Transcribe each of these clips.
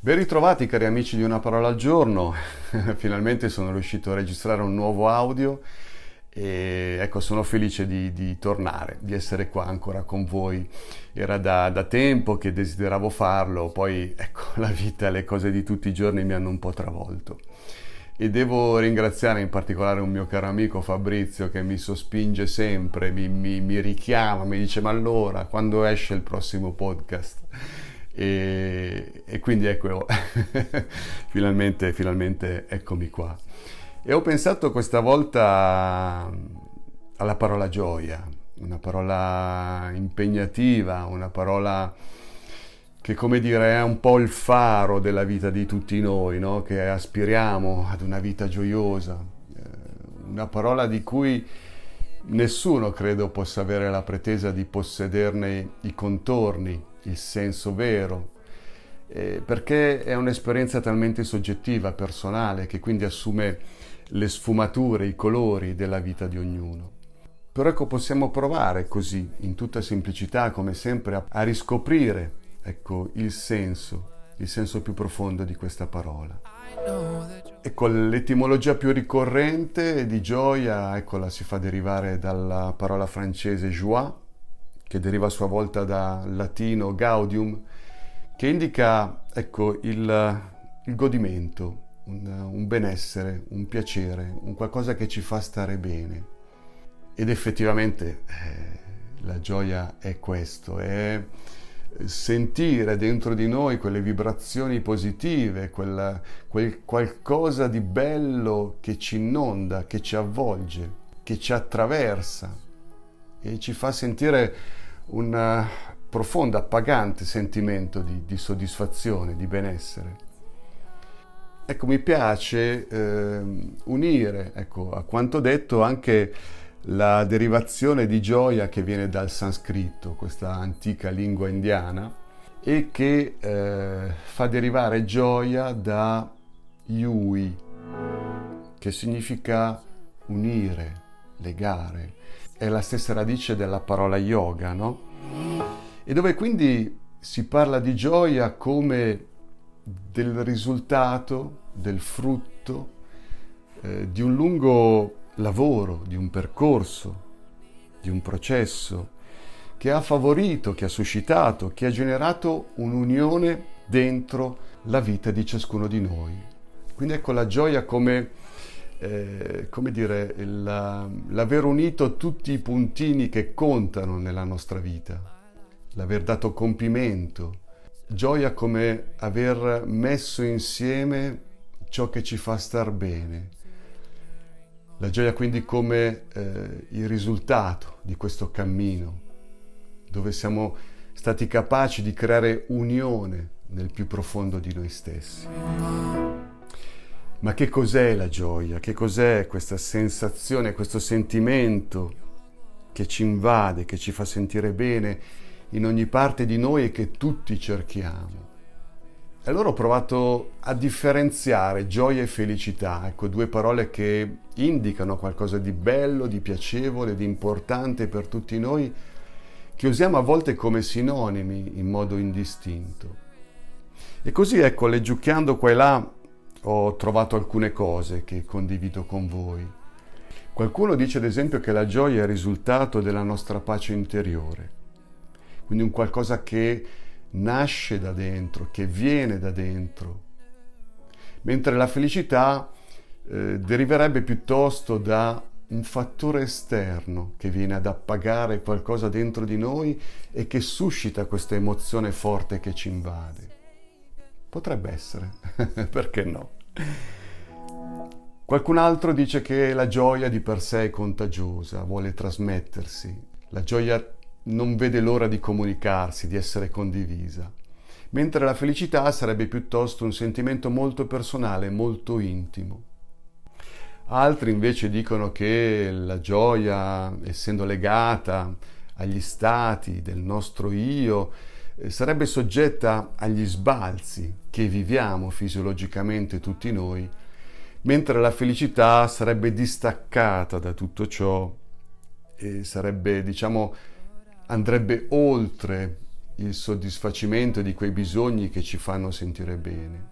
Ben ritrovati cari amici di Una parola al giorno, finalmente sono riuscito a registrare un nuovo audio e ecco sono felice di, di tornare, di essere qua ancora con voi. Era da, da, tempo che desideravo farlo, poi ecco la vita le cose di tutti i giorni mi hanno un po' travolto. E devo ringraziare in particolare un mio caro amico Fabrizio che mi sospinge sempre, mi, mi, mi richiama, mi dice ma allora quando esce il prossimo podcast? E, e quindi ecco, finalmente, finalmente eccomi qua. E ho pensato questa volta alla parola gioia, una parola impegnativa, una parola che come dire è un po' il faro della vita di tutti noi, no? che aspiriamo ad una vita gioiosa, eh, una parola di cui nessuno credo possa avere la pretesa di possederne i contorni, il senso vero, eh, perché è un'esperienza talmente soggettiva, personale, che quindi assume le sfumature, i colori della vita di ognuno. Però ecco, possiamo provare così, in tutta semplicità, come sempre, a, a riscoprire ecco, il senso, il senso più profondo di questa parola. Ecco, l'etimologia più ricorrente di gioia, eccola, si fa derivare dalla parola francese joie, che deriva a sua volta dal latino gaudium, che indica ecco, il, il godimento, un, un, benessere, un piacere, un qualcosa che ci fa stare bene. Ed effettivamente eh, la gioia è questo, è sentire dentro di noi quelle vibrazioni positive, quella, quel qualcosa di bello che ci inonda, che ci avvolge, che ci attraversa e ci fa sentire un eh, profondo, appagante sentimento di, di soddisfazione, di benessere. Ecco, mi piace eh, unire, ecco, a quanto detto, anche la derivazione di gioia che viene dal sanscrito, questa antica lingua indiana, e che eh, fa derivare gioia da yui, che significa unire, legare è la stessa radice della parola yoga, no? E dove quindi si parla di gioia come del risultato, del frutto eh, di un lungo lavoro, di un percorso, di un processo che ha favorito, che ha suscitato, che ha generato un'unione dentro la vita di ciascuno di noi. Quindi ecco la gioia come eh, come dire, la, l'aver unito tutti i puntini che contano nella nostra vita, l'aver dato compimento, gioia come aver messo insieme ciò che ci fa star bene. La gioia quindi come eh, il risultato di questo cammino, dove siamo stati capaci di creare unione nel più profondo di noi stessi. Ma che cos'è la gioia? Che cos'è questa sensazione, questo sentimento che ci invade, che ci fa sentire bene in ogni parte di noi e che tutti cerchiamo? E allora ho provato a differenziare gioia e felicità, ecco due parole che indicano qualcosa di bello, di piacevole, di importante per tutti noi, che usiamo a volte come sinonimi in modo indistinto. E così ecco, leggiucchiando qua e là, ho trovato alcune cose che condivido con voi. Qualcuno dice ad esempio che la gioia è il risultato della nostra pace interiore, quindi un qualcosa che nasce da dentro, che viene da dentro, mentre la felicità eh, deriverebbe piuttosto da un fattore esterno che viene ad appagare qualcosa dentro di noi e che suscita questa emozione forte che ci invade. Potrebbe essere, perché no? Qualcun altro dice che la gioia di per sé è contagiosa, vuole trasmettersi. La gioia non vede l'ora di comunicarsi, di essere condivisa. Mentre la felicità sarebbe piuttosto un sentimento molto personale, molto intimo. Altri invece dicono che la gioia, essendo legata agli stati del nostro io, sarebbe soggetta agli sbalzi che viviamo fisiologicamente tutti noi, mentre la felicità sarebbe distaccata da tutto ciò e sarebbe, diciamo, andrebbe oltre il soddisfacimento di quei bisogni che ci fanno sentire bene.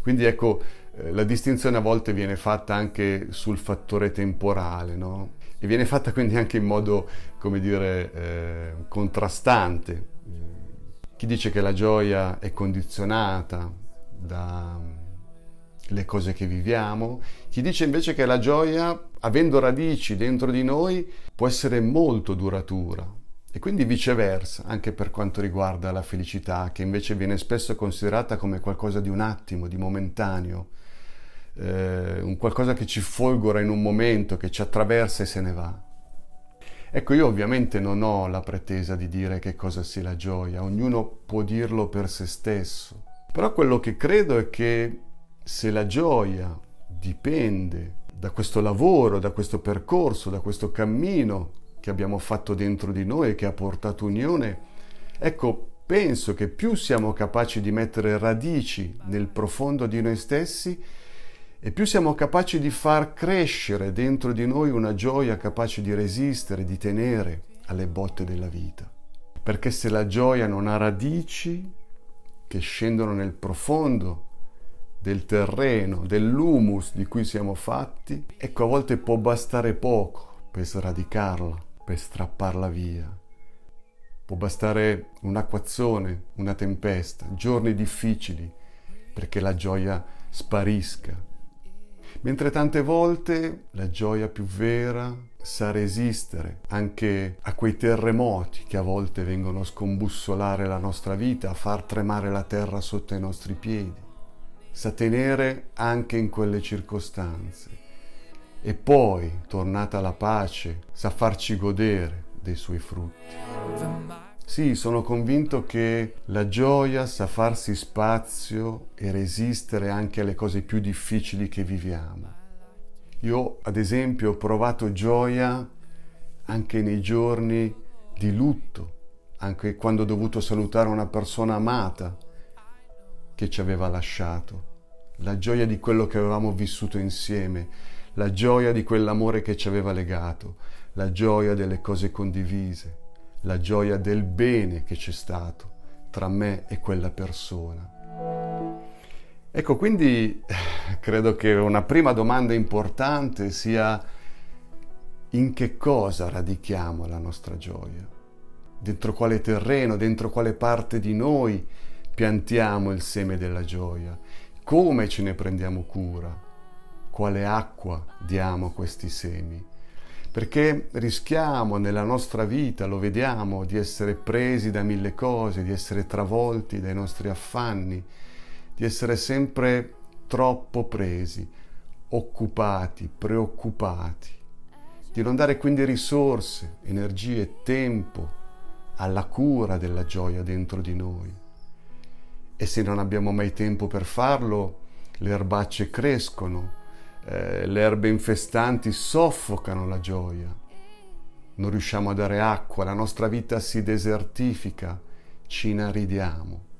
Quindi ecco, eh, la distinzione a volte viene fatta anche sul fattore temporale, no? E viene fatta quindi anche in modo, come dire, eh, contrastante. Chi dice che la gioia è condizionata dalle cose che viviamo, chi dice invece che la gioia, avendo radici dentro di noi, può essere molto duratura, e quindi viceversa, anche per quanto riguarda la felicità, che invece viene spesso considerata come qualcosa di un attimo, di momentaneo, eh, un qualcosa che ci folgora in un momento, che ci attraversa e se ne va. Ecco, io ovviamente non ho la pretesa di dire che cosa sia la gioia, ognuno può dirlo per se stesso, però quello che credo è che se la gioia dipende da questo lavoro, da questo percorso, da questo cammino che abbiamo fatto dentro di noi e che ha portato unione, ecco, penso che più siamo capaci di mettere radici nel profondo di noi stessi e più siamo capaci di far crescere dentro di noi una gioia capace di resistere, di tenere alle botte della vita. Perché se la gioia non ha radici che scendono nel profondo del terreno, dell'humus di cui siamo fatti, ecco a volte può bastare poco per sradicarla per strapparla via. Può bastare un'acquazzone, una tempesta, giorni difficili perché la gioia sparisca. Mentre tante volte la gioia più vera sa resistere anche a quei terremoti che a volte vengono a scombussolare la nostra vita, a far tremare la terra sotto i nostri piedi. Sa tenere anche in quelle circostanze e poi, tornata la pace, sa farci godere dei suoi frutti. Sì, sono convinto che la gioia sa farsi spazio e resistere anche alle cose più difficili che viviamo. Io, ad esempio, ho provato gioia anche nei giorni di lutto, anche quando ho dovuto salutare una persona amata che ci aveva lasciato, la gioia di quello che avevamo vissuto insieme, la gioia di quell'amore che ci aveva legato, la gioia delle cose condivise, la gioia del bene che c'è stato tra me e quella persona. Ecco, quindi credo che una prima domanda importante sia in che cosa radichiamo la nostra gioia? Dentro quale terreno, dentro quale parte di noi piantiamo il seme della gioia? Come ce ne prendiamo cura? quale acqua diamo a questi semi. Perché rischiamo nella nostra vita, lo vediamo, di essere presi da mille cose, di essere travolti dai nostri affanni, di essere sempre troppo presi, occupati, preoccupati, di non dare quindi risorse, energie, tempo alla cura della gioia dentro di noi. E se non abbiamo mai tempo per farlo, le erbacce crescono, eh, le erbe infestanti soffocano la gioia. Non riusciamo a dare acqua, la nostra vita si desertifica, ci inaridiamo.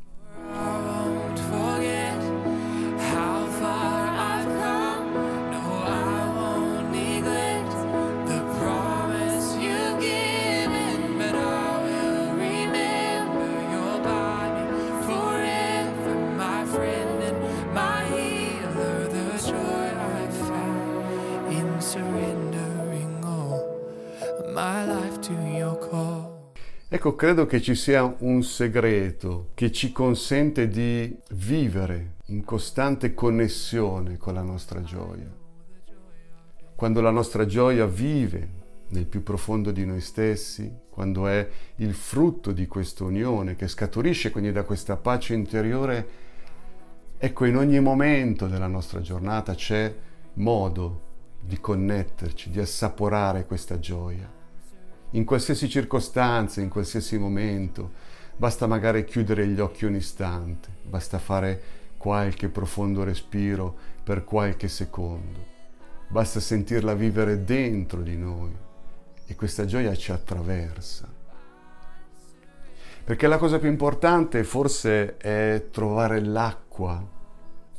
Ecco, credo che ci sia un segreto che ci consente di vivere in costante connessione con la nostra gioia. Quando la nostra gioia vive nel più profondo di noi stessi, quando è il frutto di questa unione che scaturisce quindi da questa pace interiore, ecco in ogni momento della nostra giornata c'è modo di connetterci, di assaporare questa gioia in qualsiasi circostanza, in qualsiasi momento. Basta magari chiudere gli occhi un istante, basta fare qualche profondo respiro per qualche secondo. Basta sentirla vivere dentro di noi e questa gioia ci attraversa. Perché la cosa più importante forse è trovare l'acqua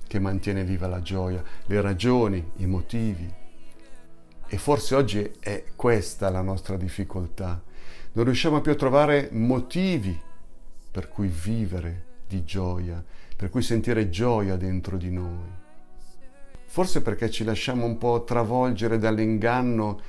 che mantiene viva la gioia, le ragioni, i motivi. E forse oggi è questa la nostra difficoltà, non riusciamo più a trovare motivi per cui vivere di gioia, per cui sentire gioia dentro di noi. Forse perché ci lasciamo un po' travolgere dall'inganno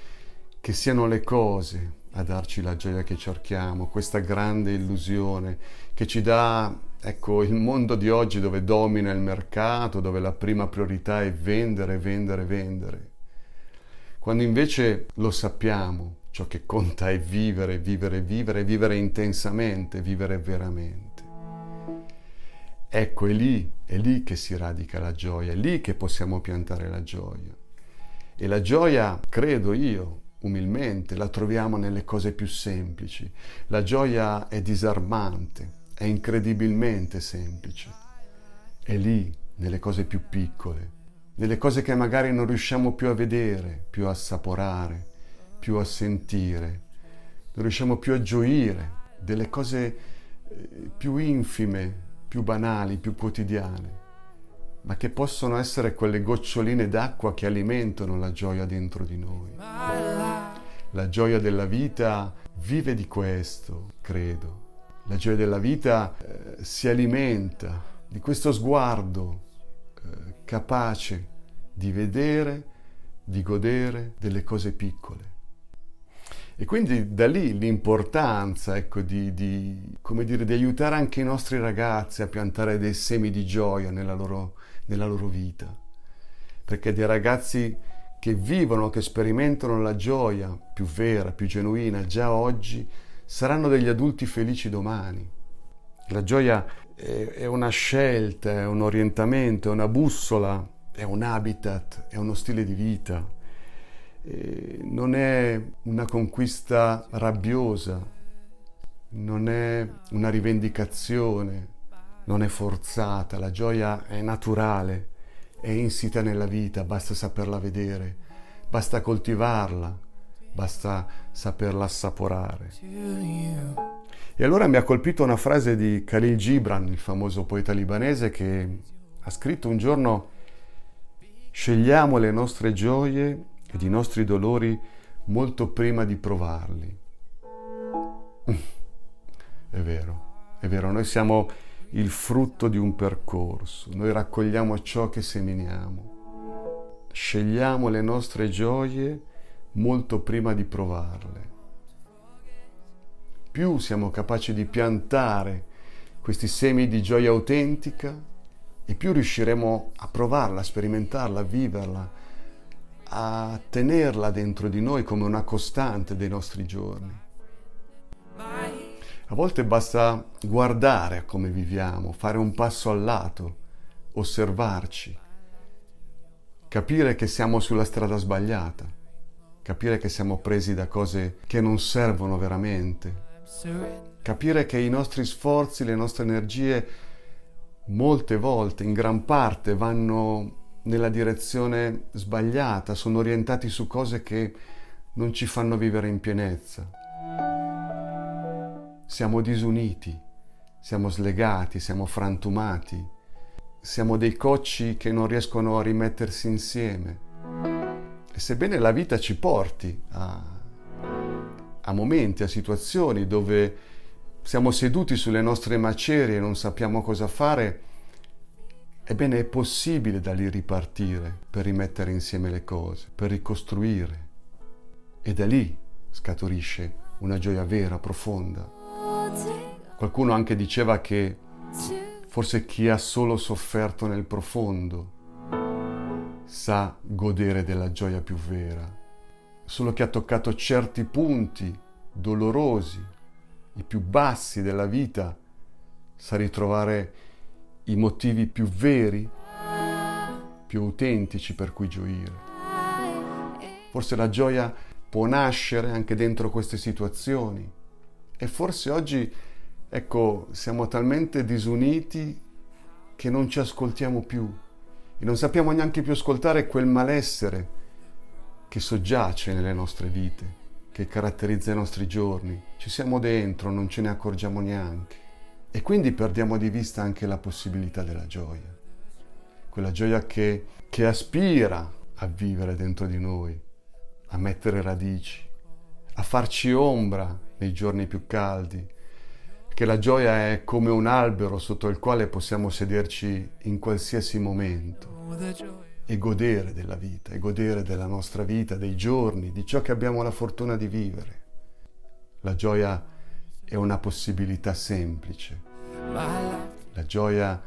che siano le cose a darci la gioia che cerchiamo, questa grande illusione che ci dà, ecco, il mondo di oggi dove domina il mercato, dove la prima priorità è vendere, vendere, vendere. Quando invece lo sappiamo, ciò che conta è vivere, vivere, vivere, vivere intensamente, vivere veramente. Ecco, è lì, è lì che si radica la gioia, è lì che possiamo piantare la gioia. E la gioia, credo io, umilmente, la troviamo nelle cose più semplici. La gioia è disarmante, è incredibilmente semplice. È lì, nelle cose più piccole, nelle cose che magari non riusciamo più a vedere, più a assaporare, più a sentire, non riusciamo più a gioire, delle cose eh, più infime, più banali, più quotidiane, ma che possono essere quelle goccioline d'acqua che alimentano la gioia dentro di noi. La gioia della vita vive di questo, credo. La gioia della vita eh, si alimenta di questo sguardo capace di vedere, di godere delle cose piccole. E quindi da lì l'importanza ecco, di, di, dire, di, aiutare anche i nostri ragazzi a piantare dei semi di gioia nella loro, nella loro vita. Perché dei ragazzi che vivono, che sperimentano la gioia più vera, più genuina già oggi, saranno degli adulti felici domani. La gioia è, una scelta, è un orientamento, è una bussola, è un habitat, è uno stile di vita non è una conquista rabbiosa, non è una rivendicazione, non è forzata, la gioia è naturale, è insita nella vita, basta saperla vedere, basta coltivarla, basta saperla assaporare. E allora mi ha colpito una frase di Khalil Gibran, il famoso poeta libanese, che ha scritto un giorno Scegliamo le nostre gioie ed i nostri dolori molto prima di provarli. È vero, è vero, noi siamo il frutto di un percorso, noi raccogliamo ciò che seminiamo, scegliamo le nostre gioie molto prima di provarle. Più siamo capaci di piantare questi semi di gioia autentica e più riusciremo a provarla, a sperimentarla, a viverla, a tenerla dentro di noi come una costante dei nostri giorni. A volte basta guardare a come viviamo, fare un passo al lato, osservarci, capire che siamo sulla strada sbagliata, capire che siamo presi da cose che non servono veramente, capire che i nostri sforzi, le nostre energie molte volte, in gran parte, vanno nella direzione sbagliata, sono orientati su cose che non ci fanno vivere in pienezza. Siamo disuniti, siamo slegati, siamo frantumati, siamo dei cocci che non riescono a rimettersi insieme. E sebbene la vita ci porti a, a momenti, a situazioni dove siamo seduti sulle nostre macerie e non sappiamo cosa fare, Ebbene è possibile da lì ripartire per rimettere insieme le cose, per ricostruire. E da lì scaturisce una gioia vera, profonda. Qualcuno anche diceva che forse chi ha solo sofferto nel profondo sa godere della gioia più vera. Solo chi ha toccato certi punti dolorosi, i più bassi della vita, sa ritrovare i motivi più veri, più autentici per cui gioire. Forse la gioia può nascere anche dentro queste situazioni e forse oggi, ecco, siamo talmente disuniti che non ci ascoltiamo più e non sappiamo neanche più ascoltare quel malessere che soggiace nelle nostre vite, che caratterizza i nostri giorni. Ci siamo dentro, non ce ne accorgiamo neanche. E quindi perdiamo di vista anche la possibilità della gioia, quella gioia che, che aspira a vivere dentro di noi, a mettere radici, a farci ombra nei giorni più caldi, che la gioia è come un albero sotto il quale possiamo sederci in qualsiasi momento e godere della vita, e godere della nostra vita, dei giorni, di ciò che abbiamo la fortuna di vivere. La gioia è una possibilità semplice. La gioia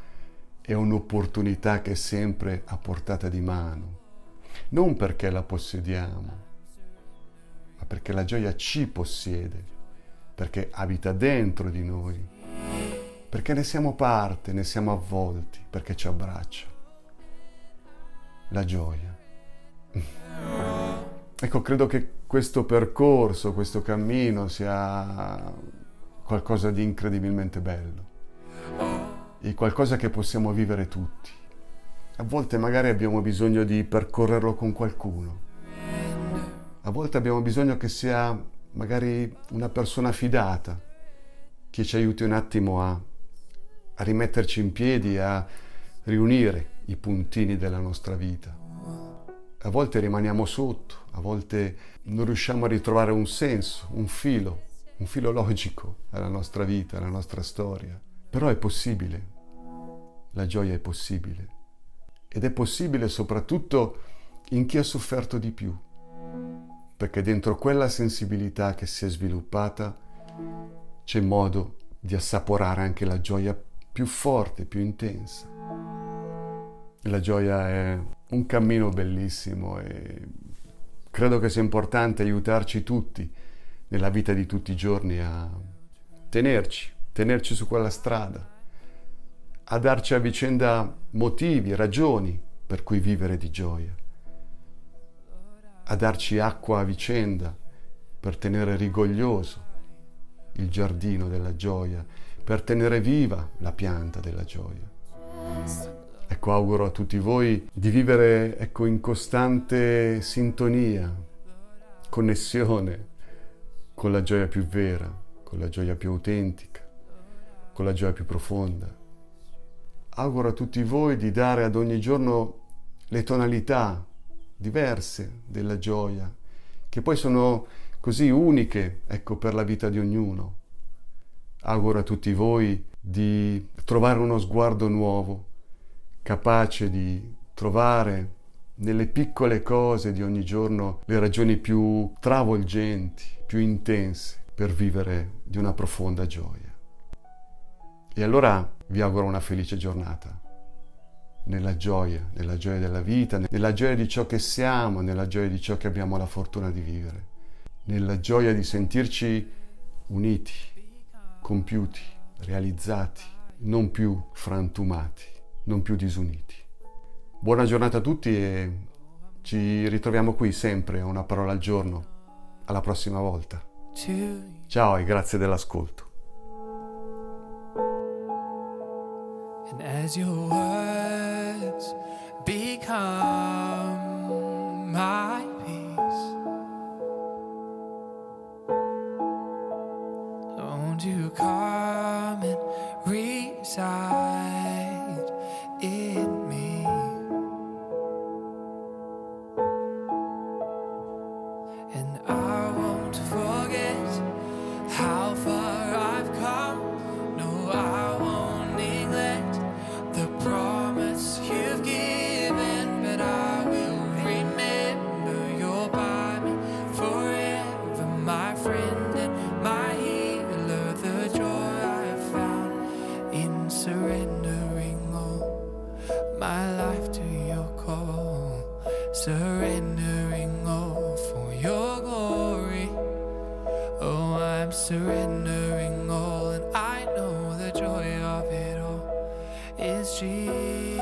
è un'opportunità che è sempre a portata di mano, non perché la possediamo, ma perché la gioia ci possiede perché abita dentro di noi, perché ne siamo parte, ne siamo avvolti, perché ci abbraccia. La gioia. Ecco, credo che questo percorso, questo cammino sia qualcosa di incredibilmente bello e qualcosa che possiamo vivere tutti. A volte magari abbiamo bisogno di percorrerlo con qualcuno. A volte abbiamo bisogno che sia magari una persona fidata che ci aiuti un attimo a, a rimetterci in piedi, a riunire i puntini della nostra vita. A volte rimaniamo sotto, a volte non riusciamo a ritrovare un senso, un filo, un filo logico alla nostra vita, alla nostra storia. Però è possibile, la gioia è possibile. Ed è possibile soprattutto in chi ha sofferto di più perché dentro quella sensibilità che si è sviluppata c'è modo di assaporare anche la gioia più forte, più intensa. La gioia è un cammino bellissimo e credo che sia importante aiutarci tutti nella vita di tutti i giorni a tenerci, tenerci su quella strada, a darci a vicenda motivi, ragioni per cui vivere di gioia a darci acqua a vicenda per tenere rigoglioso il giardino della gioia, per tenere viva la pianta della gioia. Ecco, auguro a tutti voi di vivere ecco, in costante sintonia, connessione con la gioia più vera, con la gioia più autentica, con la gioia più profonda. Auguro a tutti voi di dare ad ogni giorno le tonalità diverse della gioia, che poi sono così uniche, ecco, per la vita di ognuno. Auguro a tutti voi di trovare uno sguardo nuovo, capace di trovare nelle piccole cose di ogni giorno le ragioni più travolgenti, più intense per vivere di una profonda gioia. E allora vi auguro una felice giornata. Nella gioia, nella gioia della vita, nella gioia di ciò che siamo, nella gioia di ciò che abbiamo la fortuna di vivere, nella gioia di sentirci uniti, compiuti, realizzati, non più frantumati, non più disuniti. Buona giornata a tutti e ci ritroviamo qui sempre una parola al giorno. Alla prossima volta. Ciao e grazie dell'ascolto. And as your words become my peace, won't you come and reside my life to your call, surrendering all for your glory. Oh, I'm surrendering all, and I know the joy of it all is Jesus.